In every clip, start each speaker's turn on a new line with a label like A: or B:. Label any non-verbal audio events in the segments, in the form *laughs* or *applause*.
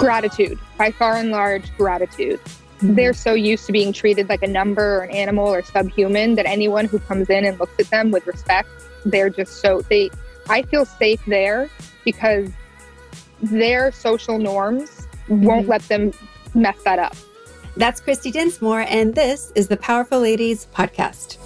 A: Gratitude, by far and large, gratitude. They're so used to being treated like a number or an animal or subhuman that anyone who comes in and looks at them with respect, they're just so they I feel safe there because their social norms mm-hmm. won't let them mess that up.
B: That's Christy Dinsmore, and this is the Powerful Ladies podcast.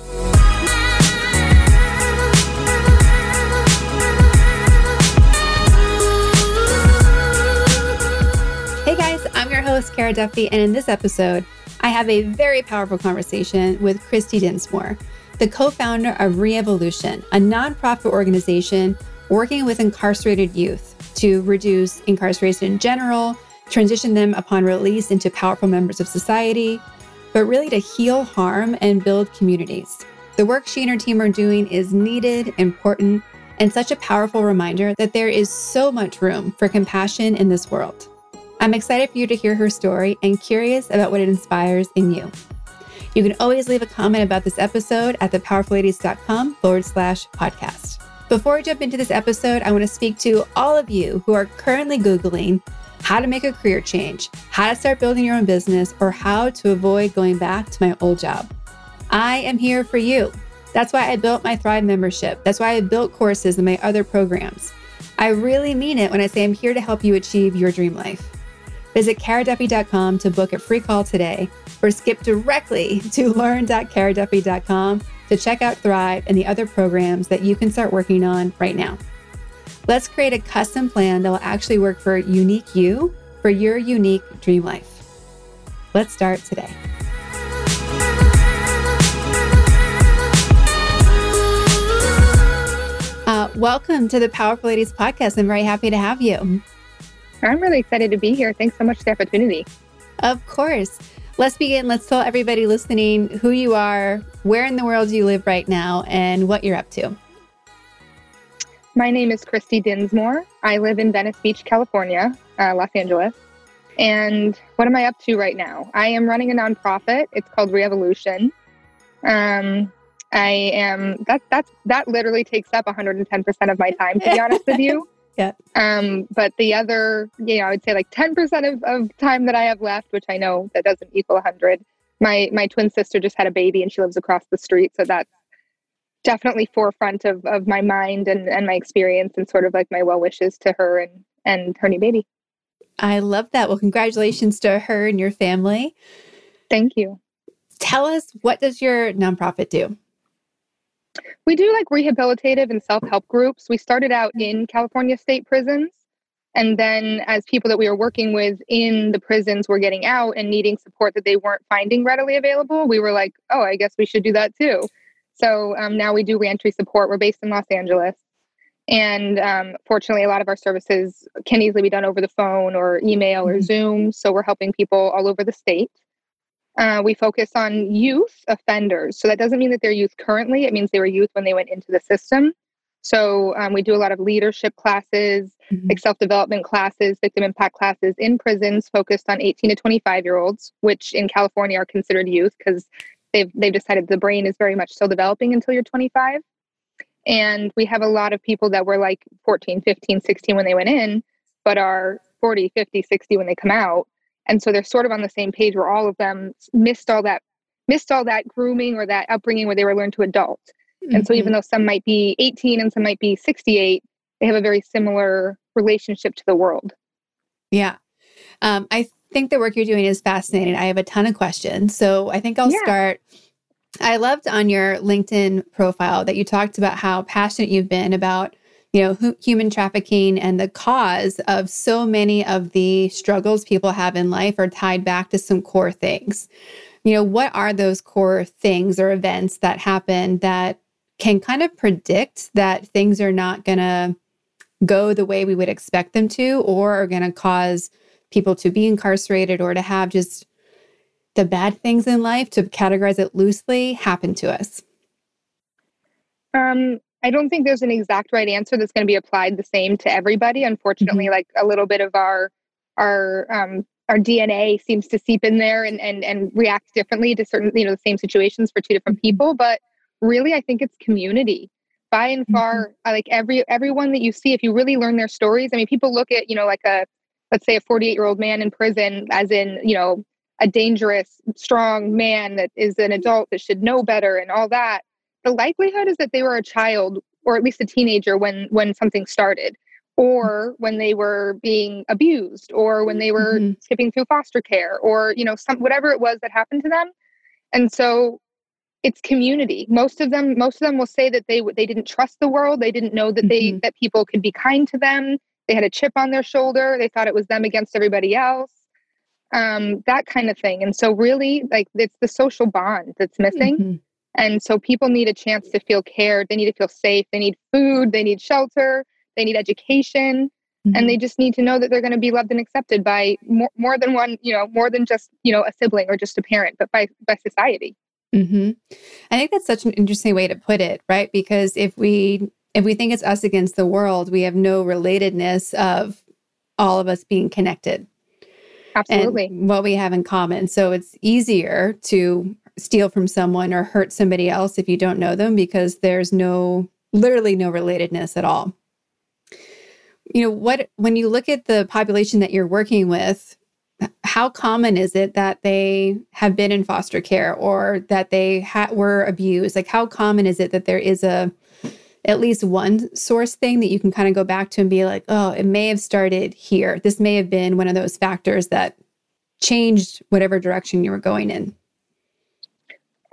B: Host, Kara Duffy, and in this episode, I have a very powerful conversation with Christy Dinsmore, the co founder of Reevolution, a nonprofit organization working with incarcerated youth to reduce incarceration in general, transition them upon release into powerful members of society, but really to heal harm and build communities. The work she and her team are doing is needed, important, and such a powerful reminder that there is so much room for compassion in this world. I'm excited for you to hear her story and curious about what it inspires in you. You can always leave a comment about this episode at thepowerfulladies.com forward slash podcast. Before I jump into this episode, I want to speak to all of you who are currently Googling how to make a career change, how to start building your own business, or how to avoid going back to my old job. I am here for you. That's why I built my Thrive membership. That's why I built courses and my other programs. I really mean it when I say I'm here to help you achieve your dream life. Visit karaduffy.com to book a free call today or skip directly to *laughs* learn.karaduffy.com to check out Thrive and the other programs that you can start working on right now. Let's create a custom plan that will actually work for unique you for your unique dream life. Let's start today. Uh, welcome to the Powerful Ladies podcast. I'm very happy to have you.
A: I'm really excited to be here. Thanks so much for the opportunity.
B: Of course. Let's begin. Let's tell everybody listening who you are, where in the world you live right now, and what you're up to.
A: My name is Christy Dinsmore. I live in Venice Beach, California, uh, Los Angeles. And what am I up to right now? I am running a nonprofit. It's called Reevolution. Um, I am that that's that literally takes up 110 percent of my time to be honest with you. *laughs*
B: Yeah.
A: Um, but the other, you know, I would say like 10 percent of, of time that I have left, which I know that doesn't equal 100. My my twin sister just had a baby and she lives across the street, so that's definitely forefront of, of my mind and, and my experience and sort of like my well wishes to her and, and her new baby.
B: I love that. Well, congratulations to her and your family.
A: Thank you.
B: Tell us what does your nonprofit do?
A: We do like rehabilitative and self-help groups. We started out in California state prisons and then as people that we were working with in the prisons were getting out and needing support that they weren't finding readily available, we were like, "Oh, I guess we should do that too." So um, now we do reentry support. We're based in Los Angeles. And um, fortunately, a lot of our services can easily be done over the phone or email or mm-hmm. Zoom. So we're helping people all over the state. Uh, we focus on youth offenders. So that doesn't mean that they're youth currently, it means they were youth when they went into the system. So um, we do a lot of leadership classes, mm-hmm. like self development classes, victim impact classes in prisons focused on 18 to 25 year olds, which in California are considered youth because they've they've decided the brain is very much still developing until you're 25 and we have a lot of people that were like 14 15 16 when they went in but are 40 50 60 when they come out and so they're sort of on the same page where all of them missed all that missed all that grooming or that upbringing where they were learned to adult mm-hmm. and so even mm-hmm. though some might be 18 and some might be 68 they have a very similar relationship to the world
B: yeah um, i think the work you're doing is fascinating. I have a ton of questions. So I think I'll yeah. start. I loved on your LinkedIn profile that you talked about how passionate you've been about, you know, human trafficking and the cause of so many of the struggles people have in life are tied back to some core things. You know, what are those core things or events that happen that can kind of predict that things are not going to go the way we would expect them to or are going to cause people to be incarcerated or to have just the bad things in life, to categorize it loosely, happen to us?
A: Um, I don't think there's an exact right answer that's going to be applied the same to everybody. Unfortunately, mm-hmm. like a little bit of our our um, our DNA seems to seep in there and and and react differently to certain you know the same situations for two different mm-hmm. people. But really, I think it's community. By and far, mm-hmm. like every everyone that you see, if you really learn their stories, I mean, people look at you know like a let's say a 48 year old man in prison, as in, you know, a dangerous, strong man that is an adult that should know better and all that, the likelihood is that they were a child or at least a teenager when when something started or when they were being abused or when they were mm-hmm. skipping through foster care or you know some whatever it was that happened to them. And so it's community. Most of them most of them will say that they they didn't trust the world. They didn't know that mm-hmm. they that people could be kind to them. They had a chip on their shoulder. They thought it was them against everybody else. Um, that kind of thing. And so really like it's the social bond that's missing. Mm-hmm. And so people need a chance to feel cared. They need to feel safe. They need food. They need shelter. They need education. Mm-hmm. and they just need to know that they're going to be loved and accepted by more, more than one you know more than just you know a sibling or just a parent but by by society.
B: Mm-hmm. i think that's such an interesting way to put it right? Because if we if we think it's us against the world we have no relatedness of all of us being connected.
A: Absolutely.
B: what we have in common. So it's easier to steal from someone or hurt somebody else if you don't know them because there's no literally no relatedness at all. You know what when you look at the population that you're working with how common is it that they have been in foster care or that they ha- were abused? Like how common is it that there is a at least one source thing that you can kind of go back to and be like oh it may have started here. This may have been one of those factors that changed whatever direction you were going in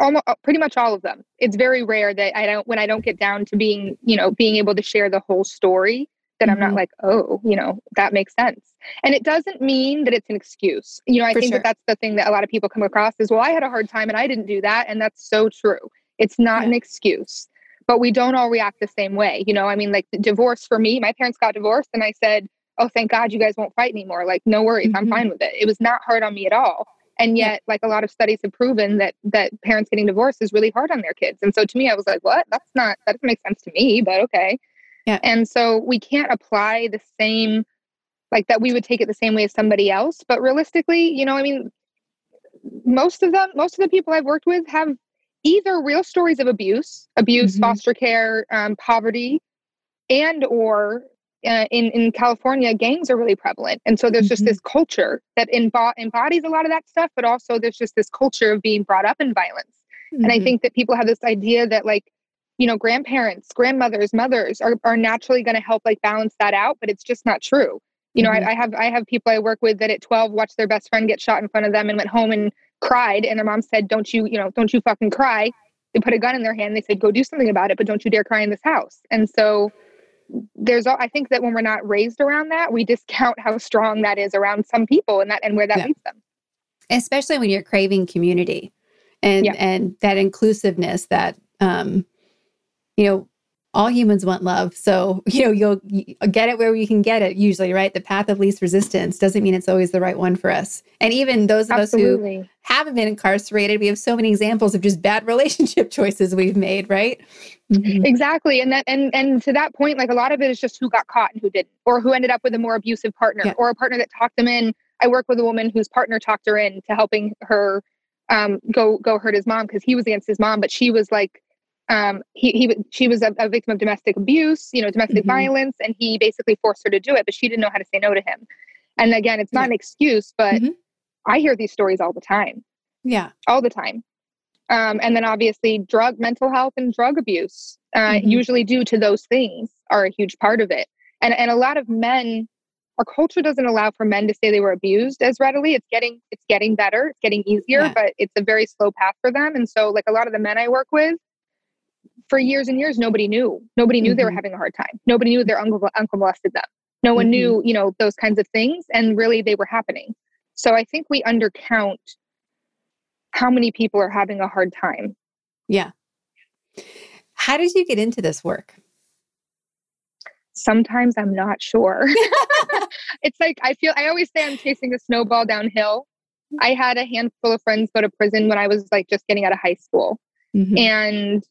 A: almost pretty much all of them it's very rare that i don't when i don't get down to being you know being able to share the whole story that mm-hmm. I'm not mm-hmm. like, oh, you know, that makes sense. And it doesn't mean that it's an excuse. You know, I For think sure. that that's the thing that a lot of people come across is, well, I had a hard time and I didn't do that. And that's so true. It's not yeah. an excuse, but we don't all react the same way. You know, I mean, like divorce for me, my parents got divorced and I said, oh, thank God you guys won't fight anymore. Like, no worries. Mm-hmm. I'm fine with it. It was not hard on me at all. And yet, like a lot of studies have proven that that parents getting divorced is really hard on their kids. And so to me, I was like, what? That's not that doesn't make sense to me, but okay. Yeah. And so we can't apply the same, like that we would take it the same way as somebody else. But realistically, you know, I mean, most of them, most of the people I've worked with have either real stories of abuse, abuse, mm-hmm. foster care, um, poverty, and or uh, in in California, gangs are really prevalent, and so there's mm-hmm. just this culture that embo- embodies a lot of that stuff. But also, there's just this culture of being brought up in violence. Mm-hmm. And I mm-hmm. think that people have this idea that like you know grandparents grandmothers mothers are, are naturally going to help like balance that out but it's just not true you know mm-hmm. I, I, have i have people i work with that at 12 watched their best friend get shot in front of them and went home and cried and their mom said don't you you know don't you fucking cry they put a gun in their hand they said go do something about it but don't you dare cry in this house and so there's i think that when we're not raised around that we discount how strong that is around some people and that and where that yeah. leads them
B: especially when you're craving community and yeah. and that inclusiveness that um you know, all humans want love. So, *laughs* you know, you'll get it where you can get it usually, right? The path of least resistance doesn't mean it's always the right one for us. And even those of Absolutely. us who haven't been incarcerated, we have so many examples of just bad *laughs* relationship choices we've made, right?
A: Mm-hmm. Exactly. And that and and to that point, like a lot of it is just who got caught and who didn't, or who ended up with a more abusive partner, yeah. or a partner that talked them in. I work with a woman whose partner talked her in to helping her um, go go hurt his mom because he was against his mom, but she was like um, he, he she was a, a, victim of domestic abuse, you know, domestic mm-hmm. violence, and he basically forced her to do it, but she didn't know how to say no to him. And again, it's not yeah. an excuse, but mm-hmm. I hear these stories all the time.
B: Yeah,
A: all the time. Um, and then obviously, drug, mental health, and drug abuse, uh, mm-hmm. usually due to those things, are a huge part of it. And and a lot of men, our culture doesn't allow for men to say they were abused as readily. It's getting it's getting better, it's getting easier, yeah. but it's a very slow path for them. And so, like a lot of the men I work with for years and years, nobody knew. Nobody knew mm-hmm. they were mm-hmm. having a hard time. Nobody knew their uncle, uncle molested them. No one mm-hmm. knew, you know, those kinds of things. And really, they were happening. So I think we undercount how many people are having a hard time.
B: Yeah. How did you get into this work?
A: Sometimes I'm not sure. *laughs* *laughs* it's like I feel I always say I'm chasing a snowball downhill. I had a handful of friends go to prison when I was like just getting out of high school. Mm-hmm. And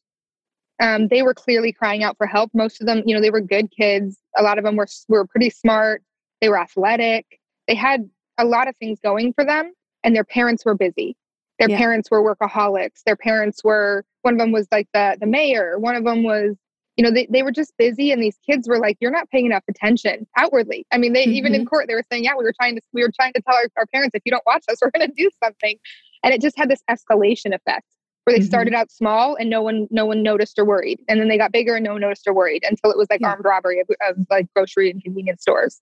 A: um, they were clearly crying out for help. Most of them, you know, they were good kids. A lot of them were were pretty smart. They were athletic. They had a lot of things going for them, and their parents were busy. Their yeah. parents were workaholics. Their parents were one of them was like the the mayor. One of them was you know, they, they were just busy and these kids were like, you're not paying enough attention outwardly. I mean, they mm-hmm. even in mm-hmm. court, they were saying, yeah, we were trying to, we were trying to tell our, our parents, if you don't watch us, *laughs* we're going to do something. And it just had this escalation effect where they mm-hmm. started out small and no one, no one noticed or worried. And then they got bigger and no one noticed or worried until it was like yeah. armed robbery of, of like grocery and convenience stores.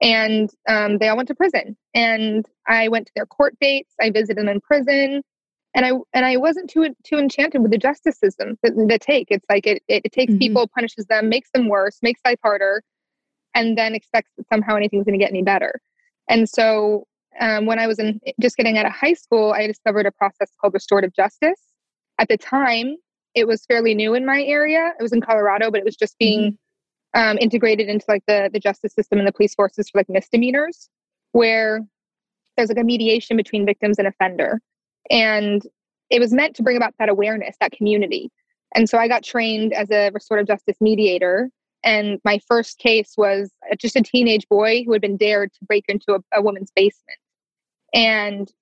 A: And um, they all went to prison. And I went to their court dates. I visited them in prison and I and I wasn't too too enchanted with the justice system that take. It's like it it, it takes mm-hmm. people, punishes them, makes them worse, makes life harder, and then expects that somehow anything's going to get any better. And so um, when I was in just getting out of high school, I discovered a process called restorative justice. At the time, it was fairly new in my area. It was in Colorado, but it was just being mm-hmm. um, integrated into like the the justice system and the police forces for like misdemeanors, where there's like a mediation between victims and offender. And it was meant to bring about that awareness, that community. And so I got trained as a restorative justice mediator. And my first case was just a teenage boy who had been dared to break into a, a woman's basement. And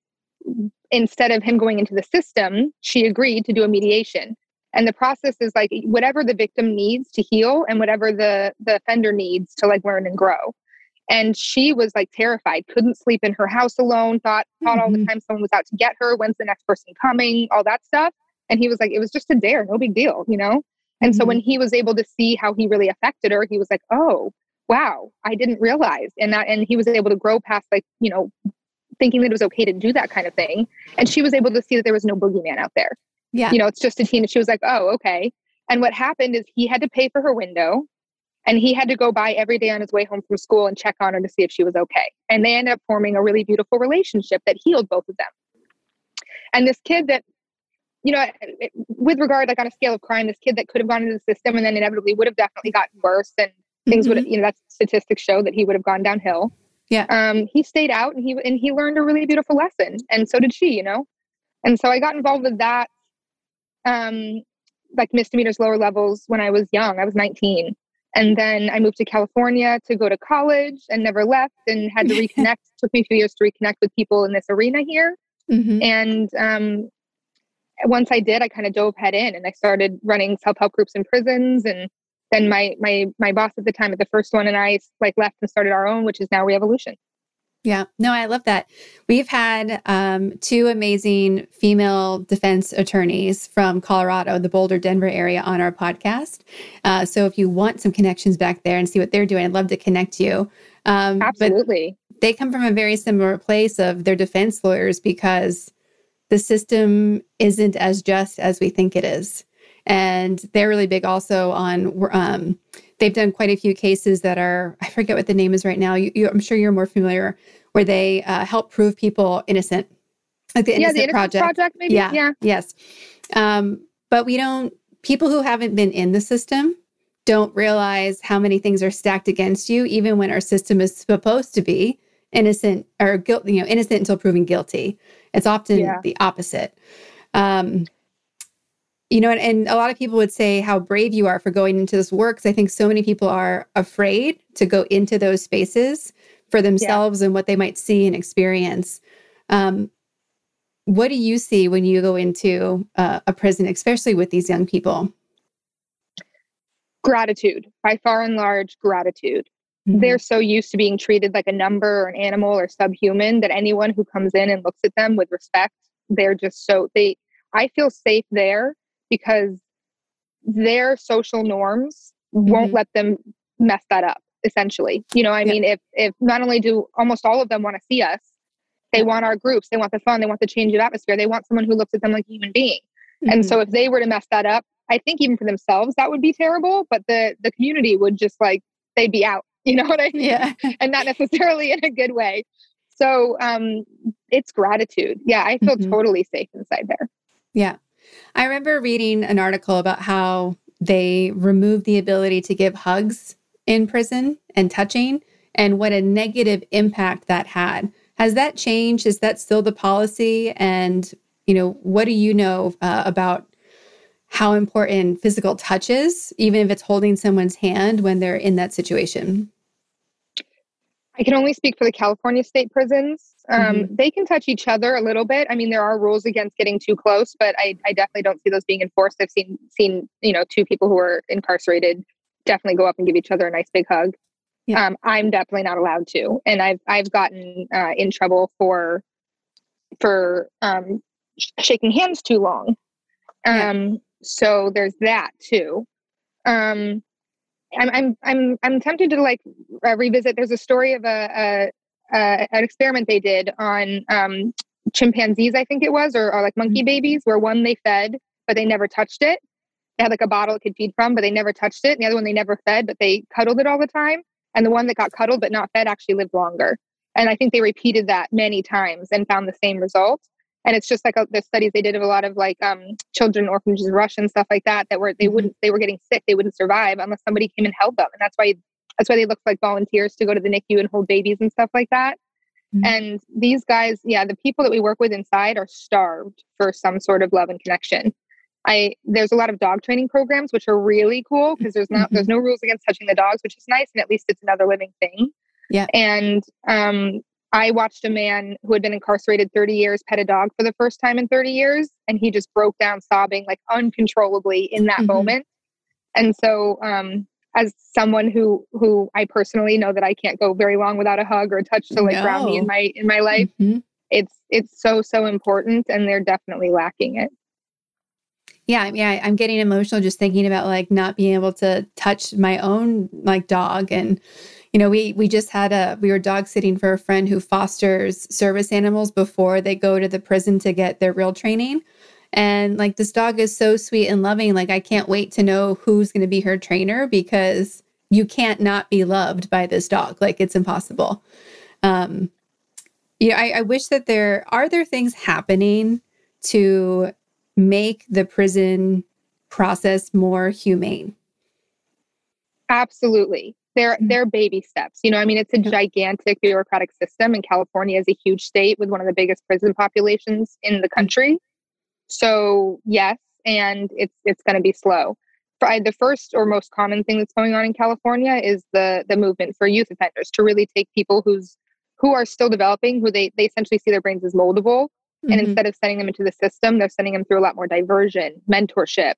A: instead of him going into the system, she agreed to do a mediation. And the process is like whatever the victim needs to heal and whatever the, the offender needs to like learn and grow and she was like terrified couldn't sleep in her house alone thought thought mm-hmm. all the mm-hmm. time someone was out to get her when's the next person coming all that stuff and he was like it was just a dare no big deal you know and mm-hmm. so when he was able to see how he really affected her he was like oh wow i didn't realize and that and he was able to grow past like you know thinking that it was okay to do that kind of thing and she was able to see that there was no boogeyman out there yeah you know it's just a teen And she was like oh okay and what happened is he had to pay for her window and he had to go by every day on his way home from school and check on her to see if she was okay. And they ended up forming a really beautiful relationship that healed both of them. And this kid that, you know, with regard, like on a scale of crime, this kid that could have gone into the system and then inevitably would have definitely gotten worse and things mm-hmm. would have, you know, that statistics show that he would have gone downhill.
B: Yeah.
A: Um, he stayed out and he and he learned a really beautiful lesson. And so did she, you know. And so I got involved with that um like misdemeanors lower levels when I was young. I was 19 and then I moved to California to go to college and never left and had to *laughs* reconnect. took me a few years to reconnect with people in this arena here. Mm-hmm. And um, once I did, I kind of dove head in and I started running self help groups in prisons. And then my my my boss at the time at the first one and I like left and started our own, which is now Reevolution.
B: Yeah, no, I love that. We've had um, two amazing female defense attorneys from Colorado, the Boulder, Denver area, on our podcast. Uh, so if you want some connections back there and see what they're doing, I'd love to connect you.
A: Um, Absolutely.
B: they come from a very similar place of their defense lawyers because the system isn't as just as we think it is. And they're really big also on um, they've done quite a few cases that are I forget what the name is right now. You, you, I'm sure you're more familiar where they uh, help prove people innocent,
A: like the Innocent, yeah, the Innocence Project. Project maybe.
B: Yeah. yeah. Yes. Um, but we don't. People who haven't been in the system don't realize how many things are stacked against you, even when our system is supposed to be innocent or guilt. You know, innocent until proven guilty. It's often yeah. the opposite. Um, you know, and, and, a lot of people would say how brave you are for going into this work. Because I think so many people are afraid to go into those spaces for themselves yeah. and what they might see and experience. Um, what do you see when you go into uh, a prison, especially with these young people?
A: Gratitude, by far and large, gratitude. Mm-hmm. They're so used to being treated like a number or an animal or subhuman that anyone who comes in and looks at them with respect, they're just so they. I feel safe there because their social norms mm-hmm. won't let them mess that up essentially you know i yeah. mean if if not only do almost all of them want to see us they want our groups they want the fun they want the change of atmosphere they want someone who looks at them like a human being mm-hmm. and so if they were to mess that up i think even for themselves that would be terrible but the the community would just like they'd be out you know what i mean
B: yeah *laughs*
A: and not necessarily in a good way so um it's gratitude yeah i feel mm-hmm. totally safe inside there
B: yeah I remember reading an article about how they removed the ability to give hugs in prison and touching and what a negative impact that had. Has that changed? Is that still the policy? And, you know, what do you know uh, about how important physical touch is, even if it's holding someone's hand when they're in that situation?
A: I can only speak for the California state prisons. Um, mm-hmm. They can touch each other a little bit. I mean, there are rules against getting too close, but I, I definitely don't see those being enforced. I've seen seen you know two people who are incarcerated definitely go up and give each other a nice big hug. Yeah. Um, I'm definitely not allowed to, and I've I've gotten uh, in trouble for for um, sh- shaking hands too long. Um, yeah. So there's that too. Um, I'm I'm I'm I'm tempted to like uh, revisit. There's a story of a, a, a an experiment they did on um, chimpanzees, I think it was, or, or like monkey mm-hmm. babies, where one they fed but they never touched it. They had like a bottle it could feed from, but they never touched it. And the other one they never fed, but they cuddled it all the time. And the one that got cuddled but not fed actually lived longer. And I think they repeated that many times and found the same result and it's just like a, the studies they did of a lot of like um, children orphanages Russia and stuff like that that were they mm-hmm. wouldn't they were getting sick they wouldn't survive unless somebody came and held them and that's why that's why they look like volunteers to go to the NICU and hold babies and stuff like that. Mm-hmm. And these guys, yeah, the people that we work with inside are starved for some sort of love and connection. I there's a lot of dog training programs which are really cool because there's not mm-hmm. there's no rules against touching the dogs, which is nice, and at least it's another living thing.
B: Yeah.
A: And um, I watched a man who had been incarcerated 30 years pet a dog for the first time in 30 years, and he just broke down sobbing like uncontrollably in that mm-hmm. moment. And so, um, as someone who who I personally know that I can't go very long without a hug or a touch to like no. ground me in my in my life, mm-hmm. it's it's so so important, and they're definitely lacking it.
B: Yeah, yeah, I'm getting emotional just thinking about like not being able to touch my own like dog and you know, we we just had a we were dog sitting for a friend who fosters service animals before they go to the prison to get their real training. And like this dog is so sweet and loving. Like I can't wait to know who's going to be her trainer because you can't not be loved by this dog. Like it's impossible. Um, yeah, I, I wish that there are there things happening to make the prison process more humane.
A: Absolutely they're mm-hmm. they're baby steps you know i mean it's a gigantic bureaucratic system and california is a huge state with one of the biggest prison populations in the country so yes and it's it's going to be slow for the first or most common thing that's going on in california is the the movement for youth offenders to really take people who's who are still developing who they they essentially see their brains as moldable mm-hmm. and instead of sending them into the system they're sending them through a lot more diversion mentorship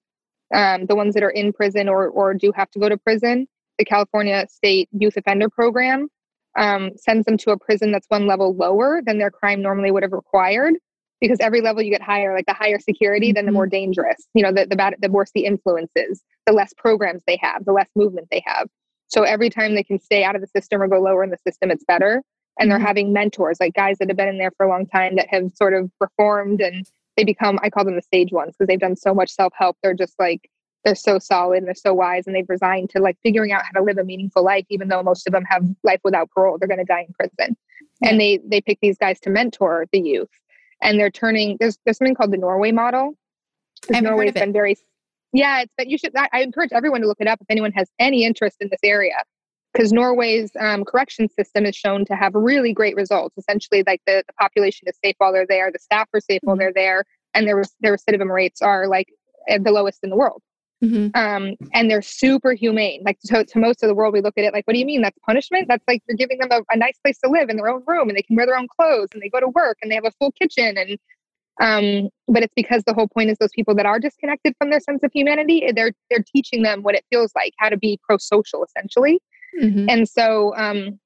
A: um, the ones that are in prison or or do have to go to prison the California State Youth Offender Program um, sends them to a prison that's one level lower than their crime normally would have required. Because every level you get higher, like the higher security, mm-hmm. then the more mm-hmm. dangerous. You know, the the, bad, the worse the influences, the less programs they have, the less movement they have. So every time they can stay out of the system or go lower in the system, it's better. And mm-hmm. they're having mentors, like guys that have been in there for a long time that have sort of reformed and they become, I call them the stage ones because they've done so much self help. They're just like they're so solid and they're so wise and they've resigned to like figuring out how to live a meaningful life even though most of them have life without parole they're going to die in prison. Yeah. and they they pick these guys to mentor the youth and they're turning there's there's something called the norway model.
B: Norway's
A: been very yeah it's but you should I, I, encourage everyone to look it up if anyone has any interest in this area. Because norway's um, correction system is shown to have really great results. Essentially like the, the population is safe while they're there the staff are safe mm-hmm. while they're there and their, their recidivism rates are like the lowest in the world Mm-hmm. Um, and they're super humane. Like to, to, most of the world, we look at it like, what do you mean? That's punishment? That's like you're giving them a, a, nice place to live in their own room and they can wear their own clothes and they go to work and they have a full kitchen. And, um, but it's because the whole point is those people that are disconnected from their sense of humanity, eh, they're, they're teaching them what it feels like, how to be pro-social essentially. Mm-hmm. And so, um,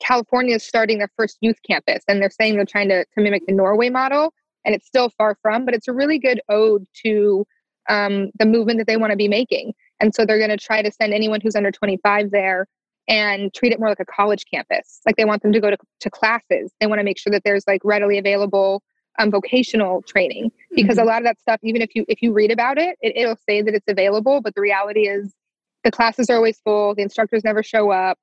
A: California is starting their first youth campus and they're saying they're trying to, to mimic the Norway model and it's still far from, but it's a really good ode to um, the movement that they want to be making. And so they're going to try to send anyone who's under 25 there and treat it more like a college campus. Like they want them to go to, to classes. They want to make sure that there's like readily available um, vocational training because mm-hmm. a lot of that stuff, even if you if you read about it, it, it'll say that it's available, but the reality is the classes are always full. The instructors never show up.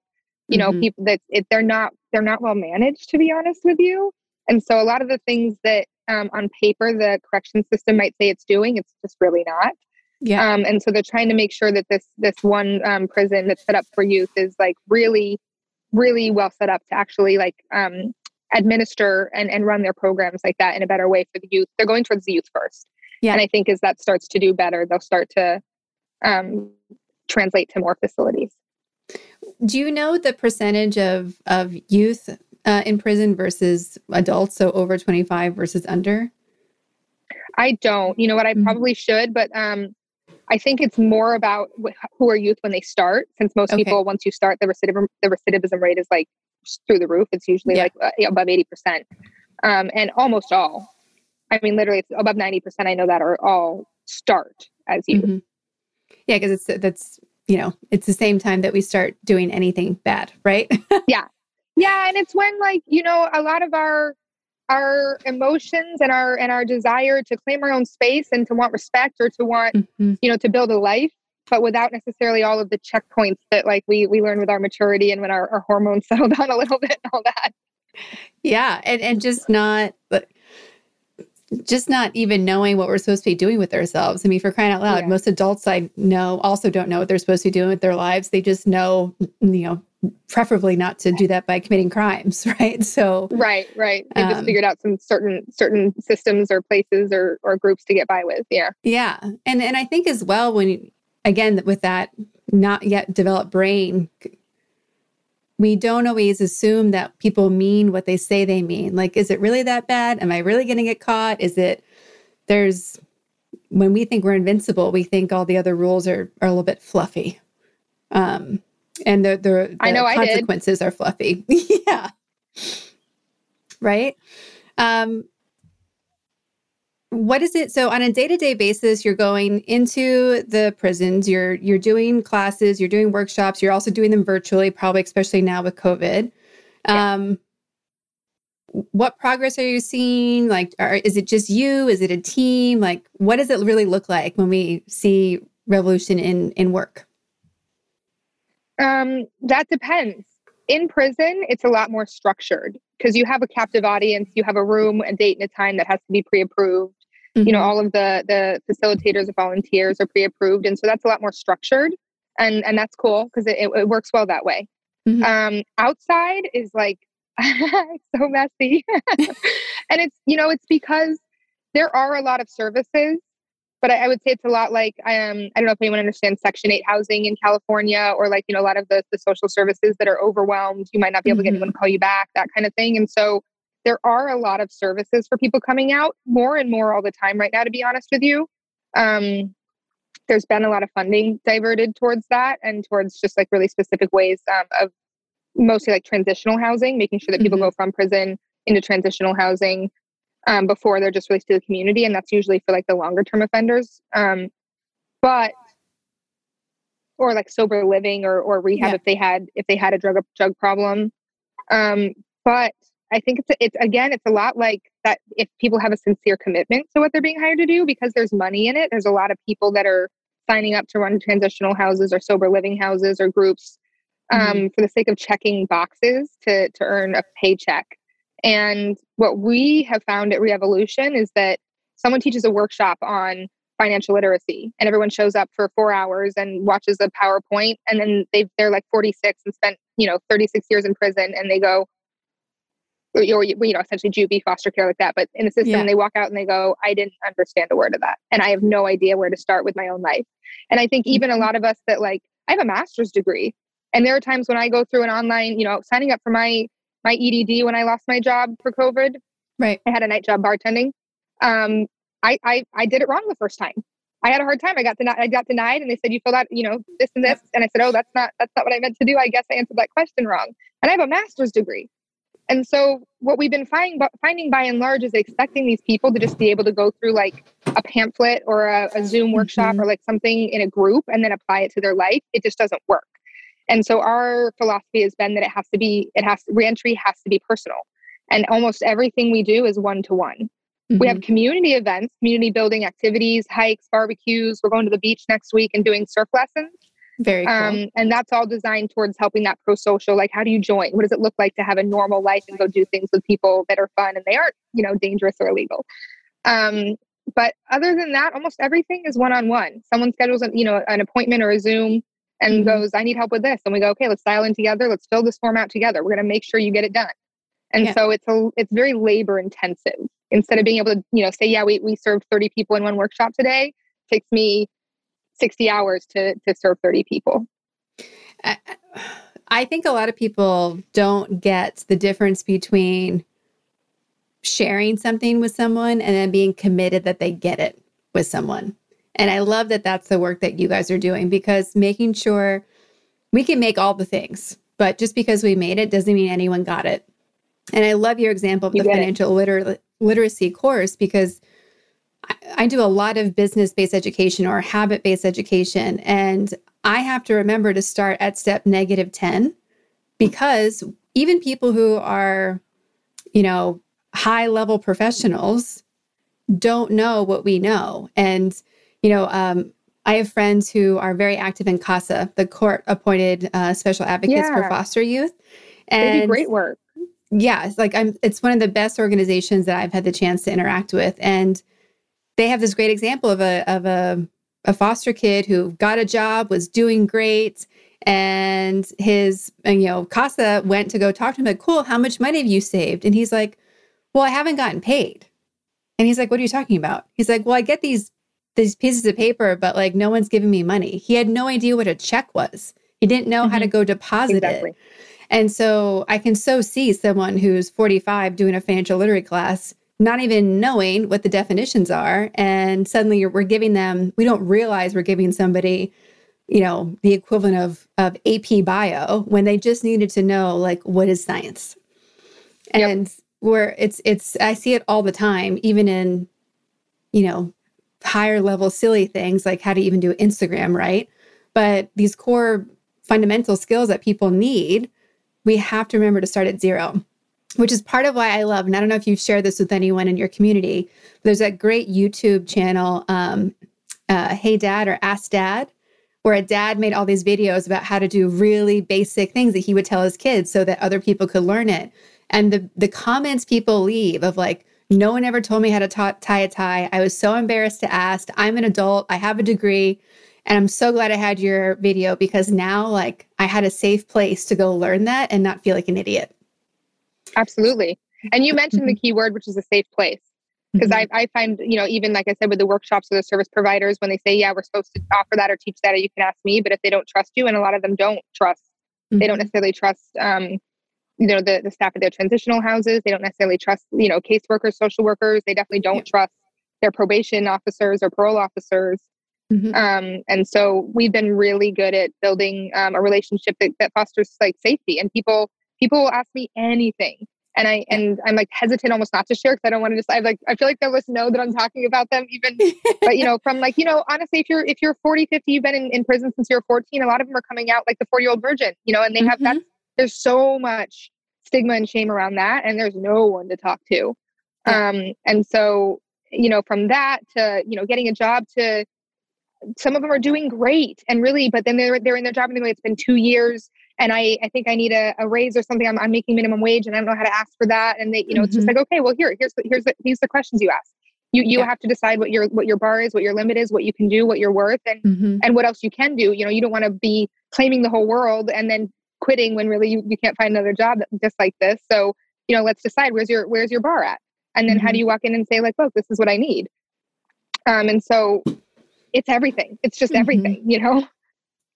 A: You know, mm-hmm. people that it, they're not they're not well managed to be honest with you. And so a lot of the things that um, on paper the correction system might say it's doing, it's just really not.
B: Yeah.
A: Um, and so they're trying to make sure that this this one um, prison that's set up for youth is like really, really well set up to actually like um, administer and, and run their programs like that in a better way for the youth. They're going towards the youth first. Yeah. And I think as that starts to do better, they'll start to um, translate to more facilities
B: do you know the percentage of of youth uh, in prison versus adults? So over twenty five versus under.
A: I don't. You know what? I mm-hmm. probably should, but um, I think it's more about who are youth when they start. Since most okay. people, once you start, the recidivism the recidivism rate is like through the roof. It's usually yeah. like uh, above eighty percent, um, and almost all. I mean, literally, it's above ninety percent. I know that are all start as youth. Mm-hmm.
B: Yeah, because it's that's you know it's the same time that we start doing anything bad, right? *laughs*
A: yeah, yeah, and it's when like you know a lot of our our emotions and our and our desire to claim our own space and to want respect or to want mm-hmm. you know to build a life but without necessarily all of the checkpoints that like we we learn with our maturity and when our, our hormones *laughs* settle down a little bit and all that
B: yeah and and just not just not even knowing what we're supposed to be doing with ourselves. I mean, for crying out loud, yeah. most adults I know also don't know what they're supposed to be doing with their lives. They just know, you know, preferably not to do that by committing crimes, *laughs* right? So
A: right, right. They um, just figured out some certain certain systems or places or or groups to get by with. Yeah,
B: yeah, and and I think as well when again with that not yet developed brain we don't always assume that people mean what they say they mean. Like, is it really that bad? Am I really going to get caught? Is it, there's, when we think we're invincible, we think all the other rules are, are a little bit fluffy. Um, and the, the, the
A: I know
B: consequences are fluffy. *laughs* yeah. Right. Um, what is it so on a day-to-day basis you're going into the prisons you're you're doing classes you're doing workshops you're also doing them virtually probably especially now with covid yeah. um what progress are you seeing like are, is it just you is it a team like what does it really look like when we see revolution in in work
A: um that depends in prison it's a lot more structured because you have a captive audience you have a room a date and a time that has to be pre-approved Mm-hmm. You know, mm-hmm. all of the the facilitators or volunteers are pre-approved, and so that's a lot more structured, and and that's cool because it, it, works well that way. Mm-hmm. Um, outside is like *laughs* so messy, *laughs* and it's you know it's because there are a lot of services but I, I, would say it's a lot like um, I don't know if anyone understands Section 8 housing in California or like, you know, a lot of the, the social services that are overwhelmed. You might not be able to get anyone to mm-hmm. call you back, that kind of thing. And so there are a lot of services for people coming out more and more all the time right now, to be honest with you. Um, there's been a lot of funding diverted towards that and towards just like really specific ways um, of mostly like transitional housing, making sure that people mm-hmm. go from prison into transitional housing um, before they're just released to the community. And that's usually for like the longer term offenders. Um, but or like sober living or, or rehab yeah. if they had if they had a drug drug problem. Um, but I think it's it's again it's a lot like that if people have a sincere commitment to what they're being hired to do because there's money in it. There's a lot of people that are signing up to run transitional houses or sober living houses or groups um, mm-hmm. for the sake of checking boxes to to earn a paycheck. And what we have found at Revolution is that someone teaches a workshop on financial literacy and everyone shows up for four hours and watches a PowerPoint and then they they're like 46 and spent, you know, 36 years in prison and they go, or, you know, essentially juvie, foster care, like that. But in the system, yeah. they walk out and they go, I didn't understand a word of that. And I have no idea where to start with my own life. And I think even a lot of us that like, I have a master's degree. And there are times when I go through an online, you know, signing up for my my EDD when I lost my job for COVID.
B: Right.
A: I had a night job bartending. Um, I, I I did it wrong the first time. I had a hard time. I got denied. I got denied, and they said you filled out, you know, this and this, and I said, oh, that's not that's not what I meant to do. I guess I answered that question wrong. And I have a master's degree. And so what we've been finding, finding by and large is expecting these people to just be able to go through like a pamphlet or a, a Zoom workshop mm-hmm. or like something in a group and then apply it to their life. It just doesn't work. And so our philosophy has been that it has to be, it has reentry has to be personal. And almost everything we do is one to one. We have mm-hmm. community events, community building activities, hikes, barbecues. We're going to the beach next week and doing surf lessons.
B: Very cool. Um,
A: and that's all designed towards helping that pro social. Like, how do you join? What does it look like to have a normal life and go do things with people that are fun and they aren't, you know, dangerous or illegal? Um, but other than that, almost everything is one on one. Someone schedules, an, you know, an appointment or a Zoom and mm-hmm. goes, "I need help with this," and we go, "Okay, let's dial in together. Let's fill this form out together. We're going to make sure you get it done." And yeah. so it's a it's very labor intensive. Instead of being able to, you know, say, "Yeah, we we served 30 people in one workshop today," takes me 60 hours to to serve 30 people
B: I, I think a lot of people don't get the difference between sharing something with someone and then being committed that they get it with someone. And I love that that's the work that you guys are doing because making sure we can make all the things, but just because we made it doesn't mean anyone got it. And I love your example of the financial liter- literacy course because I, I do a lot of business based education or habit based education. And I have to remember to start at step negative 10 because even people who are, you know, high level professionals don't know what we know. And, you know, um, I have friends who are very active in CASA, the court appointed uh, special advocates yeah. for foster youth.
A: And they do great work.
B: Yeah, it's like I'm it's one of the best organizations that I've had the chance to interact with. And they have this great example of a of a, a foster kid who got a job, was doing great, and his and, you know, CASA went to go talk to him like, cool, how much money have you saved? And he's like, Well, I haven't gotten paid. And he's like, What are you talking about? He's like, Well, I get these these pieces of paper, but like no one's giving me money. He had no idea what a check was. He didn't know mm-hmm. how to mm-hmm. go deposit exactly. it. And so I can so see someone who's 45 doing a financial literacy class, not even knowing what the definitions are. And suddenly we're giving them, we don't realize we're giving somebody, you know, the equivalent of, of AP bio when they just needed to know, like, what is science? And yep. where it's, it's, I see it all the time, even in, you know, higher level silly things like how to even do Instagram, right? But these core fundamental skills that people need, we have to remember to start at zero, which is part of why I love. And I don't know if you've shared this with anyone in your community. There's a great YouTube channel, um, uh, Hey Dad or Ask Dad, where a dad made all these videos about how to do really basic things that he would tell his kids so that other people could learn it. And the the comments people leave of like, no one ever told me how to t- tie a tie. I was so embarrassed to ask. I'm an adult. I have a degree. And I'm so glad I had your video because now, like, I had a safe place to go learn that and not feel like an idiot.
A: Absolutely. And you mentioned the mm-hmm. key word, which is a safe place. Because mm-hmm. I, I find, you know, even like I said with the workshops or the service providers, when they say, yeah, we're supposed to offer that or teach that, or you can ask me, but if they don't trust you, and a lot of them don't trust, mm-hmm. they don't mm-hmm. necessarily trust um, you know the, the staff at their transitional houses they don't necessarily trust you know caseworkers social workers they definitely don't yeah. trust their probation officers or parole officers mm-hmm. um, and so we've been really good at building um, a relationship that, that fosters like safety and people people will ask me anything and I and I'm like hesitant almost not to share because I don't want to just I like I feel like they'll just know that I'm talking about them even *laughs* but you know from like you know honestly if you're if you're 40 50 you've been in, in prison since you're 14 a lot of them are coming out like the 40 year old virgin you know and they have mm-hmm. that there's so much stigma and shame around that and there's no one to talk to yeah. um and so you know from that to you know getting a job to some of them are doing great and really but then they're they're in their job and they're like it's been two years and I, I think I need a, a raise or something. I'm, I'm making minimum wage and I don't know how to ask for that. And they, you know, mm-hmm. it's just mm-hmm. like, okay, well here, here's, here's the, these are the questions you ask. You, you yeah. have to decide what your, what your bar is, what your limit is, what you can do, what you're worth and, mm-hmm. and what else you can do. You know, you don't want to be claiming the whole world and then quitting when really you, you can't find another job just like this. So, you know, let's decide where's your where's your bar at? And then mm-hmm. how do mm-hmm. you walk in and say, like, look, this is what I need? Um, and so it's everything. It's just mm-hmm. everything, you know? *laughs*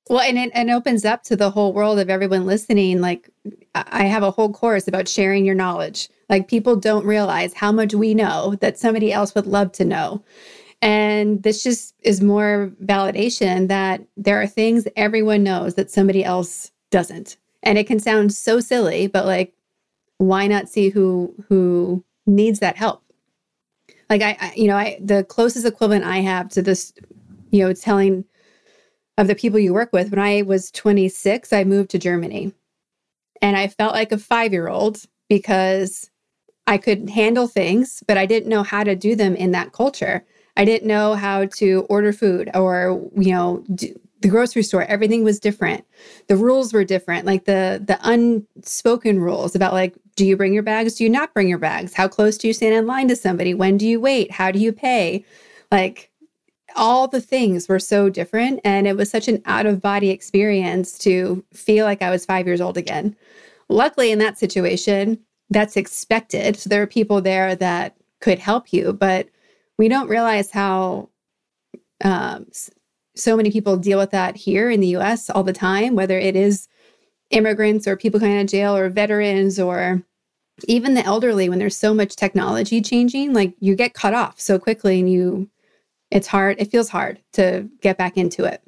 B: Well, and it and opens up to the whole world of everyone listening. Like, I have a whole course about sharing your knowledge. Like, people don't realize how much we know that somebody else would love to know. And this just is more validation that there are things everyone knows that somebody else doesn't. And it can sound so silly, but like, why not see who who needs that help? Like I, I you know, I the closest equivalent I have to this, you know, telling of the people you work with. When I was 26, I moved to Germany. And I felt like a five year old because I could handle things, but I didn't know how to do them in that culture. I didn't know how to order food or, you know, do, the grocery store everything was different. The rules were different. Like the the unspoken rules about like do you bring your bags? Do you not bring your bags? How close do you stand in line to somebody? When do you wait? How do you pay? Like all the things were so different and it was such an out of body experience to feel like i was 5 years old again. Luckily in that situation that's expected. So there are people there that could help you but we don't realize how um, so many people deal with that here in the US all the time, whether it is immigrants or people coming out of jail or veterans or even the elderly when there's so much technology changing like you get cut off so quickly and you it's hard it feels hard to get back into it.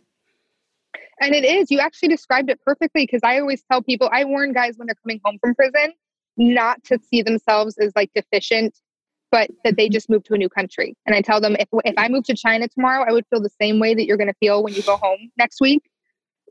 A: And it is you actually described it perfectly because i always tell people i warn guys when they're coming home from prison not to see themselves as like deficient but that they just moved to a new country and i tell them if, if i move to china tomorrow i would feel the same way that you're going to feel when you go home next week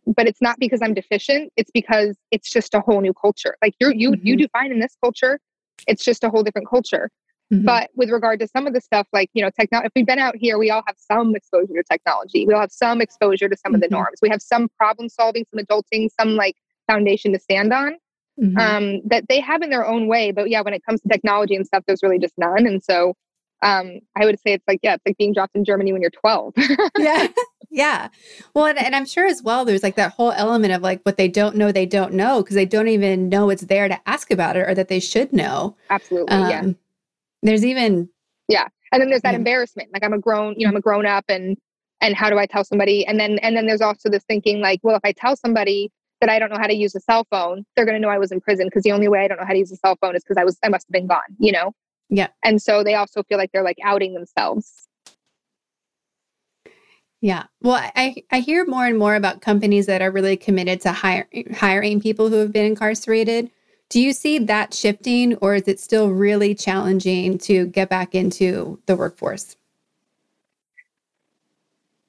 A: but it's not because I'm deficient. It's because it's just a whole new culture. Like you you mm-hmm. you do fine in this culture. It's just a whole different culture. Mm-hmm. But with regard to some of the stuff, like you know, technology. If we've been out here, we all have some exposure to technology. We all have some exposure to some mm-hmm. of the mm-hmm. norms. We have some problem solving, some adulting, some like foundation to stand on. Mm-hmm. Um, that they have in their own way. But yeah, when it comes to technology and stuff, there's really just none. And so um, I would say it's like, yeah, it's like being dropped in Germany when you're 12. *laughs*
B: yeah. *laughs* Yeah. Well, and, and, I'm sure as well, there's like that whole element of like what they don't know, they don't know because they don't even know it's there to ask about it or that they should know.
A: Absolutely. Um, yeah.
B: There's even.
A: Yeah. And then there's that yeah. embarrassment. Like I'm a grown, you know, I'm a grown up and, and how do I tell somebody? And then, and then there's also this thinking like, well, if I tell somebody that I don't know how to use a cell phone, they're going to know I was in prison because the only way I don't know how to use a cell phone is because I was, I must have been gone, you know?
B: Yeah.
A: And so they also feel like they're like outing themselves.
B: Yeah. Well, I, I hear more and more about companies that are really committed to hire, hiring people who have been incarcerated. Do you see that shifting or is it still really challenging to get back into the workforce?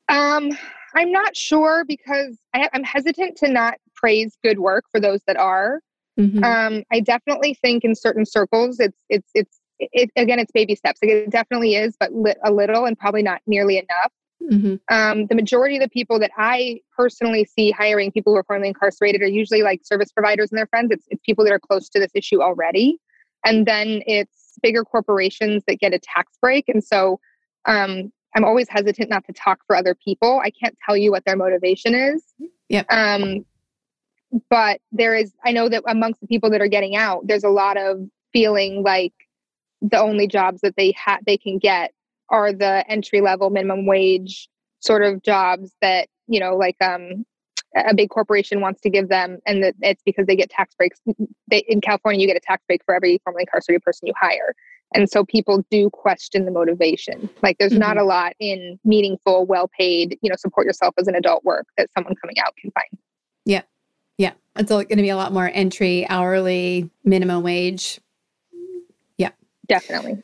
A: Um, I'm not sure because I, am hesitant to not praise good work for those that are. Mm-hmm. Um, I definitely think in certain circles, it's it's it's it, again, it's baby steps. Like it definitely is, but li- a little and probably not nearly enough. Mm-hmm. Um, the majority of the people that I personally see hiring people who are formerly incarcerated are usually like service providers and their friends. It's, it's people that are close to this issue already. And then it's bigger corporations that get a tax break. And so um, I'm always hesitant not to talk for other people. I can't tell you what their motivation is.
B: Yep.
A: Um, but there is, I know that amongst the people that are getting out, there's a lot of feeling like the only jobs that they have they can get are the entry level minimum wage sort of jobs that you know like um a big corporation wants to give them and that it's because they get tax breaks. They, in california you get a tax break for every formerly incarcerated person you hire. And so people do question the motivation. Like there's mm-hmm. not a lot in meaningful well paid you know support yourself as an adult work that someone coming out can find.
B: Yeah yeah it's going to be a lot more entry hourly minimum wage Yeah.
A: Definitely.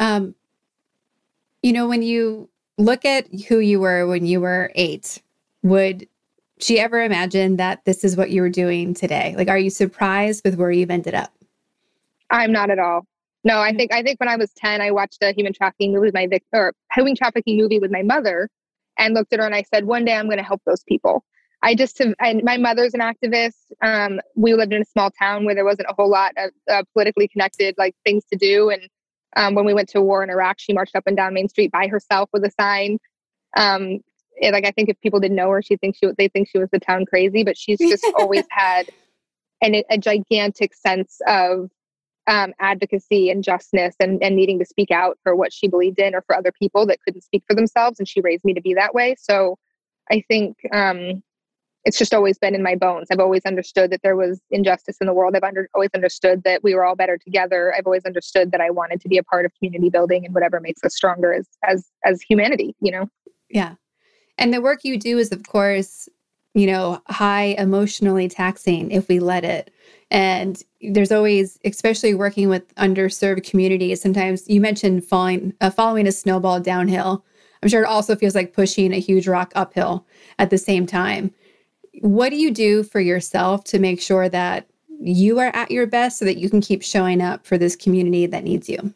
B: Um, you know, when you look at who you were when you were eight, would she ever imagine that this is what you were doing today? Like, are you surprised with where you've ended up?
A: I'm not at all. No, I mm. think I think when I was 10, I watched a human trafficking movie with my or human trafficking movie with my mother and looked at her and I said, one day I'm going to help those people. I just have, and my mother's an activist. Um, we lived in a small town where there wasn't a whole lot of uh, politically connected like things to do. And um, when we went to war in Iraq, she marched up and down Main Street by herself with a sign. Um, it, like I think if people didn't know her, she thinks she they think she was the town crazy, but she's just *laughs* always had an, a gigantic sense of um, advocacy and justness and, and needing to speak out for what she believed in or for other people that couldn't speak for themselves. And she raised me to be that way. So I think um, it's just always been in my bones. I've always understood that there was injustice in the world. I've under, always understood that we were all better together. I've always understood that I wanted to be a part of community building and whatever makes us stronger as as as humanity, you know.
B: Yeah. And the work you do is of course, you know, high emotionally taxing if we let it. And there's always especially working with underserved communities, sometimes you mentioned falling uh, following a snowball downhill. I'm sure it also feels like pushing a huge rock uphill at the same time what do you do for yourself to make sure that you are at your best so that you can keep showing up for this community that needs you?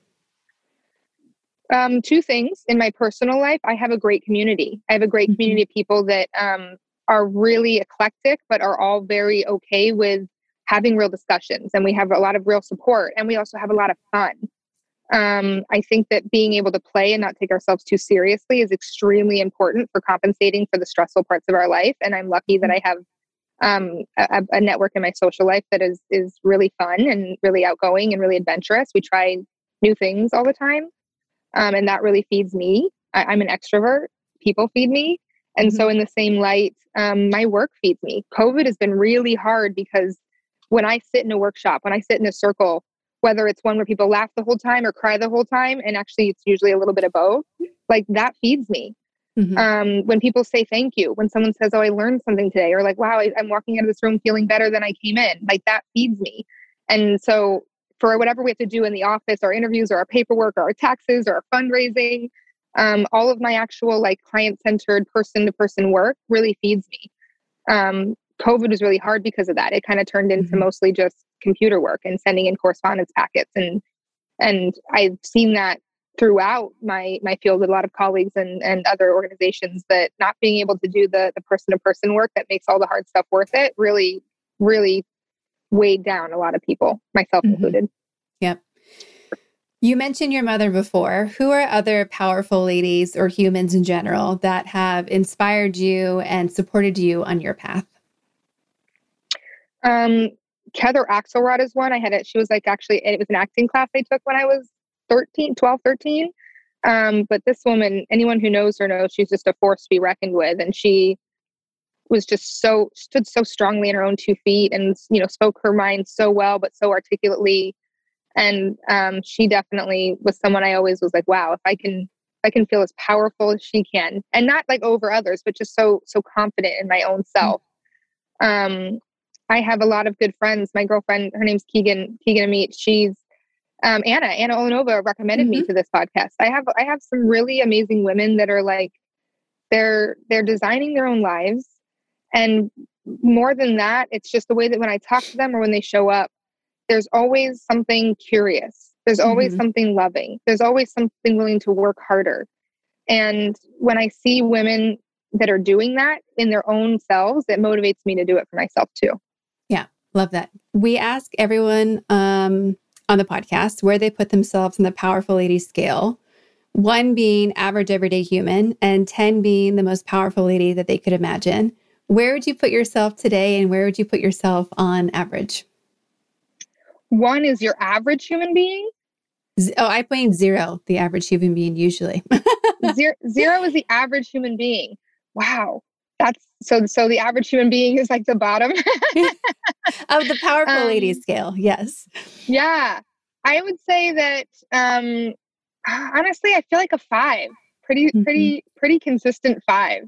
A: Um, two things in my personal life. I have a great community. I have a great mm-hmm. community of people that um, are really eclectic, but are all very okay with having real discussions. And we have a lot of real support. And we also have a lot of fun. Um, I think that being able to play and not take ourselves too seriously is extremely important for compensating for the stressful parts of our life. And I'm lucky that I have um, a, a, network in my social life that is is really fun and really outgoing and really adventurous. We try new things all the time, um, and that really feeds me. I, I'm an extrovert. People feed me, And mm-hmm. so, in the same light, um, my work feeds me. COVID has been really hard because when I sit in a workshop, when I sit in a circle, whether it's one where people laugh the whole time or cry the whole time, and actually it's usually a little bit of both, like that feeds me. Mm-hmm. Um, when people say thank you, when someone says, Oh, I learned something today, or like, wow, I, I'm walking out of this room feeling better than I came in, like that feeds me. And so, for whatever we have to do in the office, our interviews or our paperwork or our taxes or our fundraising, um, all of my actual like client centered person to person work really feeds me. Um, COVID was really hard because of that. It kind of turned into mm-hmm. mostly just computer work and sending in correspondence packets and and I've seen that throughout my my field with a lot of colleagues and and other organizations that not being able to do the the person to person work that makes all the hard stuff worth it really really weighed down a lot of people myself mm-hmm. included
B: yep you mentioned your mother before. Who are other powerful ladies or humans in general that have inspired you and supported you on your path?
A: Um, Heather Axelrod is one. I had it. She was like actually, it was an acting class I took when I was 13, 12, 13. Um, but this woman, anyone who knows her knows she's just a force to be reckoned with. And she was just so, stood so strongly in her own two feet and, you know, spoke her mind so well, but so articulately. And um, she definitely was someone I always was like, wow, if I can, I can feel as powerful as she can, and not like over others, but just so so confident in my own self. Um, I have a lot of good friends. My girlfriend, her name's Keegan Keegan Amit. She's um, Anna Anna Olenova recommended mm-hmm. me to this podcast. I have I have some really amazing women that are like they're they're designing their own lives, and more than that, it's just the way that when I talk to them or when they show up, there's always something curious. There's always mm-hmm. something loving. There's always something willing to work harder. And when I see women that are doing that in their own selves, it motivates me to do it for myself too.
B: Love that. We ask everyone um, on the podcast where they put themselves in the powerful lady scale. One being average everyday human, and 10 being the most powerful lady that they could imagine. Where would you put yourself today, and where would you put yourself on average?
A: One is your average human being.
B: Oh, I put zero, the average human being usually. *laughs*
A: zero, zero is the average human being. Wow that's so so the average human being is like the bottom. *laughs*
B: Of the *laughs* powerful um, lady scale yes.
A: yeah. I would say that um honestly i feel like a five pretty mm-hmm. pretty pretty consistent five.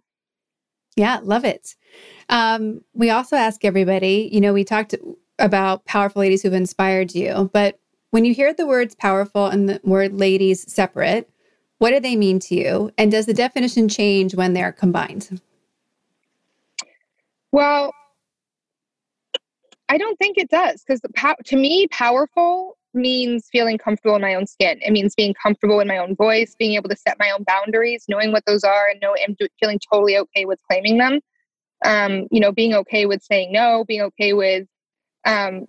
B: Yeah love it. Um we also ask everybody you know we talked about powerful ladies who've inspired you but when you hear the words powerful and the word ladies separate what do they mean to you? And does the definition change when they're combined
A: well, I don't think it does because to me, powerful means feeling comfortable in my own skin. It means being comfortable in my own voice, being able to set my own boundaries, knowing what those are, and know and feeling totally okay with claiming them. Um, you know, being okay with saying no, being okay with um,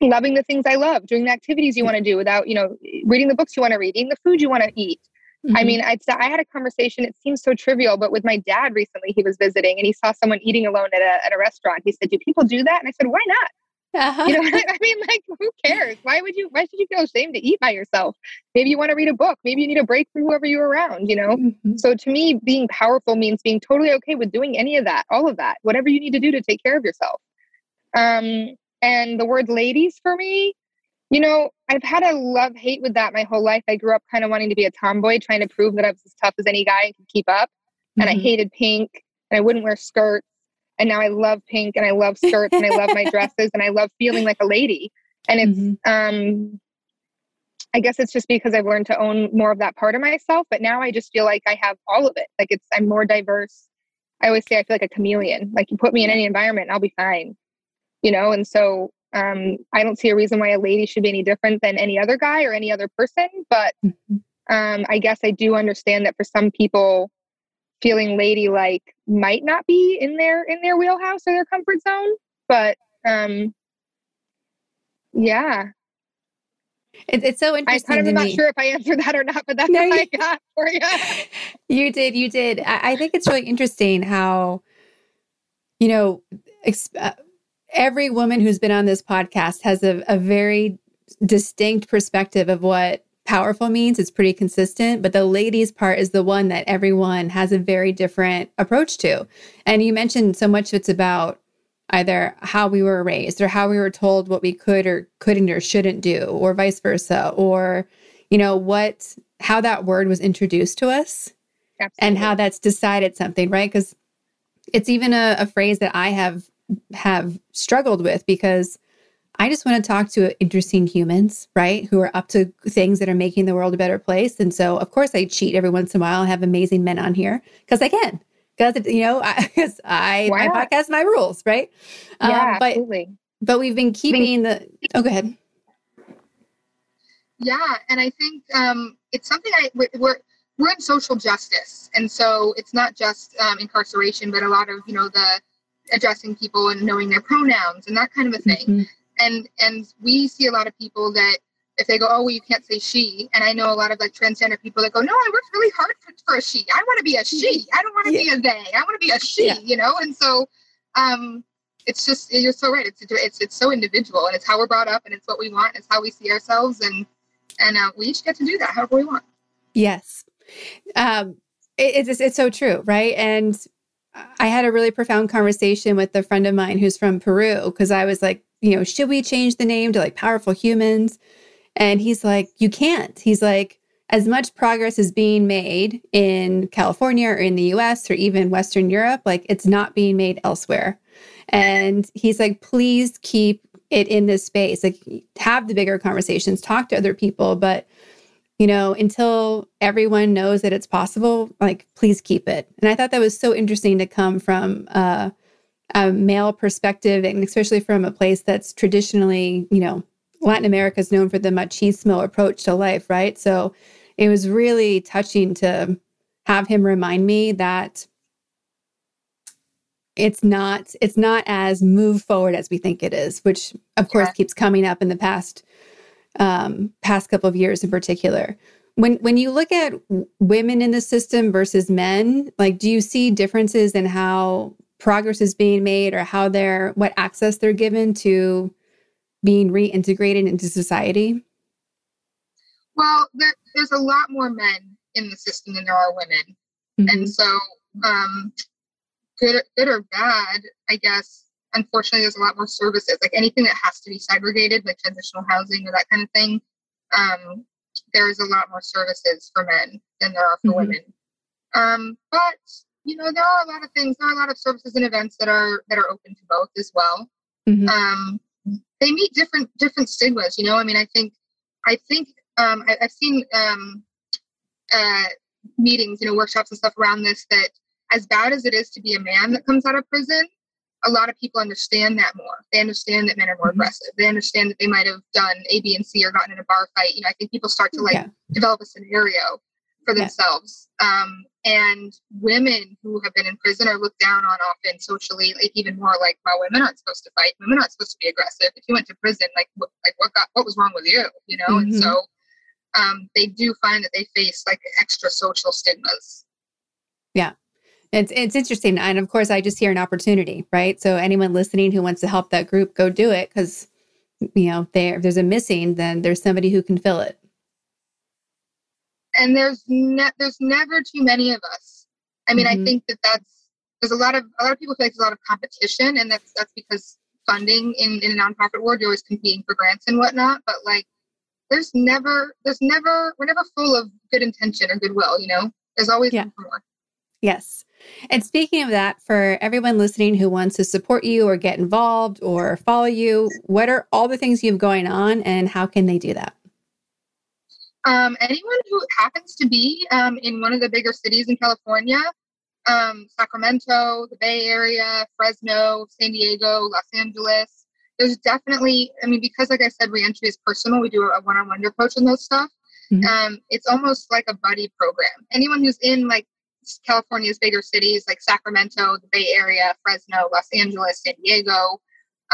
A: loving the things I love, doing the activities you want to do without, you know, reading the books you want to read, eating the food you want to eat, Mm-hmm. I mean, I, I had a conversation, it seems so trivial, but with my dad recently, he was visiting and he saw someone eating alone at a, at a restaurant. He said, Do people do that? And I said, Why not? Uh-huh. You know, *laughs* I mean, like, who cares? Why would you? Why should you feel ashamed to eat by yourself? Maybe you want to read a book. Maybe you need a break from whoever you're around. You know. Mm-hmm. So to me, being powerful means being totally okay with doing any of that, all of that, whatever you need to do to take care of yourself. Um, and the word "ladies" for me you know, I've had a love hate with that my whole life. I grew up kind of wanting to be a tomboy, trying to prove that I was as tough as any guy and could keep up. Mm-hmm. And I mm-hmm. hated pink and I wouldn't wear skirts. And now I love pink and I love skirts and I love my *laughs* dresses and I love feeling like a lady. And it's, mm-hmm. um, I guess it's just because I've learned to own more of that part of myself. But now I just feel like I have all of it. Like it's, I'm more diverse. I always say I feel like a chameleon. Like you put me in any environment, I'll be fine. You know, and so um, I don't see a reason why a lady should be any different than any other guy or any other person. But mm-hmm. um, I guess I do understand that for some people, feeling ladylike might not be in their in their wheelhouse or their comfort zone. But um, yeah,
B: it, it's so interesting.
A: I kind of not sure if I answered that or not, but that's no, what I got for you. *laughs*
B: you did, you did. I, I, think it's really interesting how, you know, uh, every woman who's been on this podcast has a, a very distinct perspective of what powerful means. It's pretty consistent, but the ladies part is the one that everyone has a very different approach to. And you mentioned so much it's about either how we were raised or how we were told what we could or couldn't or shouldn't do or vice versa or you know what how that word was introduced to us Absolutely. and how that's decided something right because it's even a, a phrase that i have have struggled with because I just want to talk to interesting humans, right? Who are up to things that are making the world a better place. And so, of course, I cheat every once in a while and have amazing men on here because I can. Because you know, *laughs* I, I my podcast, my rules, right?
A: Yeah, um, but, absolutely.
B: But we've been keeping the. Oh, go ahead.
A: Yeah, and I think um, it's something I we're we're in social justice, and so it's not just um, incarceration, but a lot of you know the addressing people and knowing their pronouns and that kind of a thing. Mm-hmm and and we see a lot of people that if they go, oh, well, you can't say she. And I know a lot of like transgender people that go, no, I worked really hard for, for a she. I want to be a she. I don't want to yeah. be a they. I want to be a she. Yeah. You know. And so, um, it's just you're so right. It's it's it's so individual, and it's how we're brought up, and it's what we want. It's how we see ourselves, and and uh, we each get to do that however we want.
B: Yes, um, it, it's it's so true, right? And I had a really profound conversation with a friend of mine who's from Peru because I was like, you know, should we change the name to like powerful humans? And he's like, you can't. He's like, as much progress is being made in California or in the US or even Western Europe, like it's not being made elsewhere. And he's like, please keep it in this space. Like, have the bigger conversations, talk to other people. But, you know, until everyone knows that it's possible, like, please keep it. And I thought that was so interesting to come from, uh, a male perspective, and especially from a place that's traditionally, you know, Latin America is known for the machismo approach to life, right? So it was really touching to have him remind me that it's not it's not as move forward as we think it is, which of course keeps coming up in the past um, past couple of years in particular. When when you look at women in the system versus men, like do you see differences in how progress is being made or how they're what access they're given to being reintegrated into society?
A: Well, there, there's a lot more men in the system than there are women, mm-hmm. and so um, good, good or bad, I guess. Unfortunately, there's a lot more services, like anything that has to be segregated, like transitional housing or that kind of thing. Um, there's a lot more services for men than there are for mm-hmm. women. Um, but you know, there are a lot of things. There are a lot of services and events that are that are open to both as well. Mm-hmm. Um, they meet different different stigmas. You know, I mean, I think I think um, I, have seen um, uh, meetings, you know, workshops and stuff around this. That as bad as it is to be a man that comes out of prison, a lot of people understand that more. They understand that men are more mm-hmm. aggressive. They understand that they might have done A, B, and C or gotten in a bar fight. You know, I think people start to like yeah. develop a scenario for themselves. Yeah. Um, and women who have been in prison are looked down on often socially, like even more like, well, women aren't supposed to fight. Women aren't supposed to be aggressive. If you went to prison, like, what, like what got, what was wrong with you? You know, mm-hmm. and so um, they do find that they face like extra social stigmas.
B: Yeah. It's it's interesting, and of course, I just hear an opportunity, right? So anyone listening who wants to help that group, go do it because you know there if there's a missing, then there's somebody who can fill it
A: and there's ne- there's never too many of us. I mean, mm-hmm. I think that that's there's a lot of a lot of people feel like there's a lot of competition, and that's that's because funding in in a nonprofit world, you're always competing for grants and whatnot. But like, there's never there's never we're never full of good intention or goodwill. You know, there's always yeah. more.
B: Yes. And speaking of that, for everyone listening who wants to support you or get involved or follow you, what are all the things you have going on and how can they do that?
A: Um, anyone who happens to be um, in one of the bigger cities in California, um, Sacramento, the Bay Area, Fresno, San Diego, Los Angeles, there's definitely, I mean, because like I said, reentry is personal, we do a one on one approach on those stuff. Mm-hmm. Um, it's almost like a buddy program. Anyone who's in like California's bigger cities like Sacramento, the Bay Area, Fresno, Los Angeles, San Diego,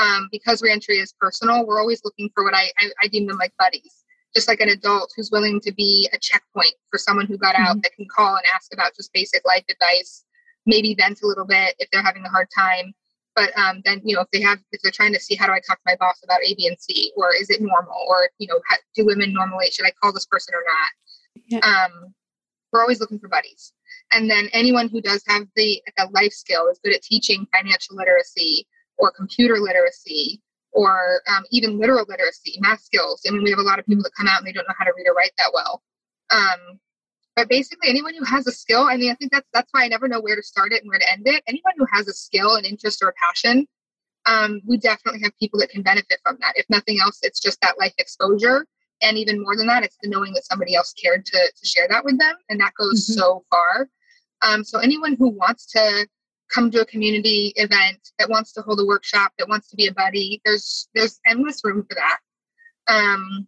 A: um, because reentry is personal, we're always looking for what I, I, I deem them like buddies just like an adult who's willing to be a checkpoint for someone who got out mm-hmm. that can call and ask about just basic life advice, maybe vent a little bit if they're having a hard time. But um, then, you know, if they have, if they're trying to see how do I talk to my boss about A, B, and C, or is it normal, or you know, how, do women normally should I call this person or not? Yeah. Um, we're always looking for buddies. And then anyone who does have the, the life skill is good at teaching financial literacy or computer literacy or um, even literal literacy, math skills. I mean, we have a lot of people that come out and they don't know how to read or write that well. Um, but basically, anyone who has a skill, I mean, I think that's that's why I never know where to start it and where to end it. Anyone who has a skill, an interest, or a passion, um, we definitely have people that can benefit from that. If nothing else, it's just that life exposure, and even more than that, it's the knowing that somebody else cared to to share that with them, and that goes mm-hmm. so far. Um, so anyone who wants to come to a community event, that wants to hold a workshop, that wants to be a buddy, there's there's endless room for that. Um,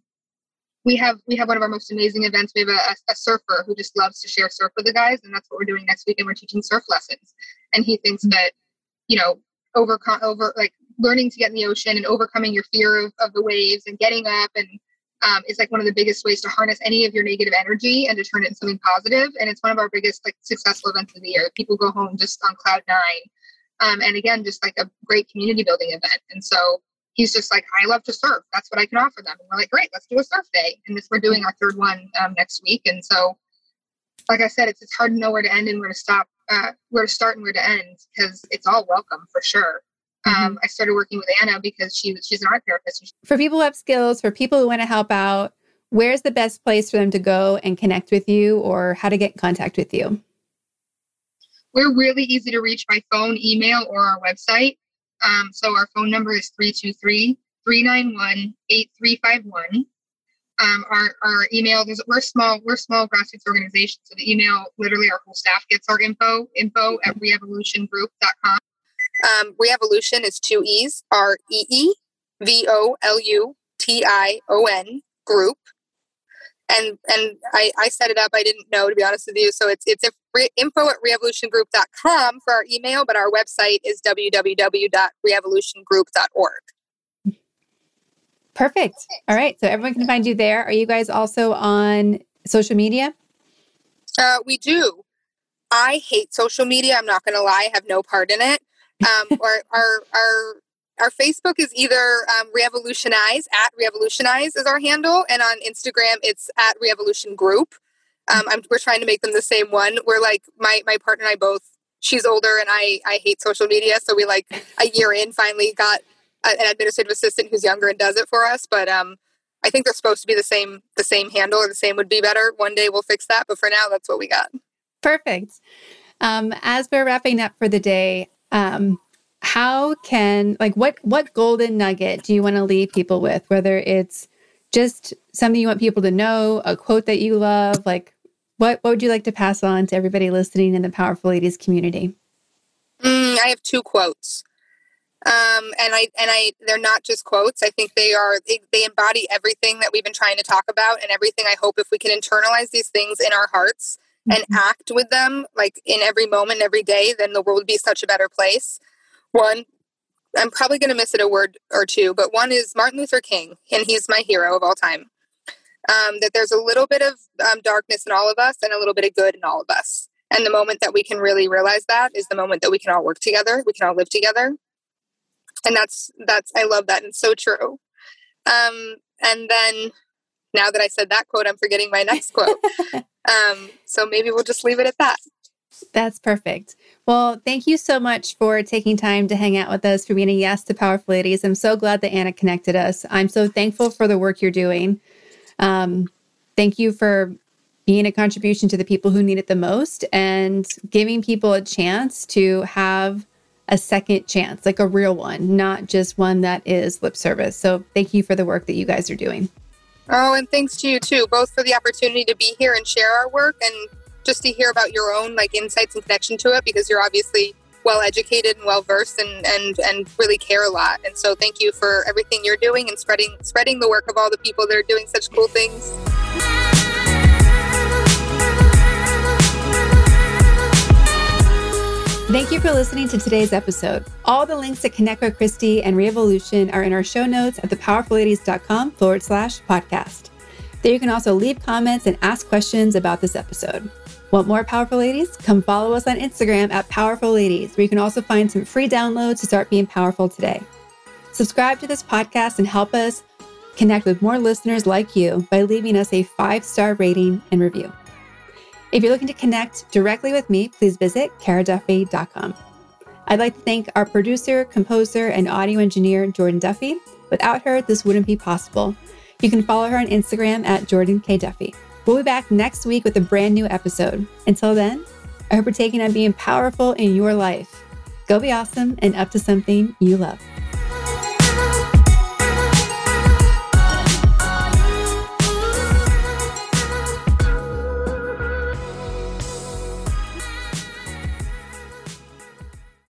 A: we have we have one of our most amazing events. We have a, a, surfer who just loves to share surf with the guys, and that's what we're doing next week. And we're teaching surf lessons. And he thinks mm-hmm. that you know overcome over like learning to get in the ocean and overcoming your fear of, of the waves and getting up and um, is like one of the biggest ways to harness any of your negative energy and to turn it into something positive. And it's one of our biggest like successful events of the year. People go home just on cloud nine. Um, and again, just like a great community building event. And so he's just like, I love to surf. That's what I can offer them. And we're like, great, let's do a surf day. And this we're doing our third one um, next week. And so, like I said, it's it's hard to know where to end and where to stop, uh, where to start and where to end because it's all welcome for sure. Mm-hmm. Um, I started working with Anna because she she's an art therapist.
B: For people who have skills, for people who want to help out, where's the best place for them to go and connect with you, or how to get in contact with you?
A: We're really easy to reach by phone, email, or our website. Um, so our phone number is 323 391 8351. Um, our, our email is we're small we're small grassroots organization so the email literally our whole staff gets our info info at reevolutiongroup.com um, reevolution is two e's r e e v o l u t i o n group and and I, I set it up. I didn't know to be honest with you. So it's it's info at reevolutiongroup.com for our email, but our website is www.reevolutiongroup.org.
B: Perfect. All right. So everyone can find you there. Are you guys also on social media?
A: Uh, we do. I hate social media. I'm not going to lie. I have no part in it. Um, our, our, our our Facebook is either um, Reevolutionize at Reevolutionize is our handle, and on Instagram it's at Reevolution Group. Um, we're trying to make them the same one. We're like my my partner and I both. She's older, and I I hate social media, so we like a year in finally got a, an administrative assistant who's younger and does it for us. But um, I think they're supposed to be the same the same handle, or the same would be better. One day we'll fix that, but for now, that's what we got.
B: Perfect. Um, as we're wrapping up for the day, um, how can like what what golden nugget do you want to leave people with? Whether it's just something you want people to know a quote that you love like what what would you like to pass on to everybody listening in the powerful ladies community?
A: Mm, i have two quotes. Um, and i and i they're not just quotes. I think they are they, they embody everything that we've been trying to talk about and everything i hope if we can internalize these things in our hearts. And act with them like in every moment every day then the world would be such a better place one, I'm probably going to miss it a word or two, but one is Martin Luther King, and he's my hero of all time. Um, that there's a little bit of um, darkness in all of us and a little bit of good in all of us. And the moment that we can really realize that is the moment that we can all work together, we can all live together. And that's, that's, I love that. And so true. Um, and then now that I said that quote, I'm forgetting my next quote. *laughs* um, so maybe we'll just leave it at that.
B: That's perfect. Well, thank you so much for taking time to hang out with us, for being a yes to Powerful Ladies. I'm so glad that Anna connected us. I'm so thankful for the work you're doing. Um, thank you for being a contribution to the people who need it the most and giving people a chance to have a second chance, like a real one, not just one that is lip service. So thank you for the work that you guys are doing.
A: Oh, and thanks to you too, both for the opportunity to be here and share our work and just to hear about your own like insights and connection to it because you're obviously well educated and well versed and, and and really care a lot. And so thank you for everything you're doing and spreading spreading the work of all the people that are doing such cool things.
B: Thank you for listening to today's episode. All the links to connect with Christy and Reevolution are in our show notes at thepowerfulladies.com forward slash podcast. There you can also leave comments and ask questions about this episode. Want more Powerful Ladies? Come follow us on Instagram at Powerful Ladies, where you can also find some free downloads to start being powerful today. Subscribe to this podcast and help us connect with more listeners like you by leaving us a five star rating and review. If you're looking to connect directly with me, please visit caraduffy.com. I'd like to thank our producer, composer, and audio engineer, Jordan Duffy. Without her, this wouldn't be possible. You can follow her on Instagram at Jordan K. Duffy. We'll be back next week with a brand new episode. Until then, I hope you're taking on being powerful in your life. Go be awesome and up to something you love.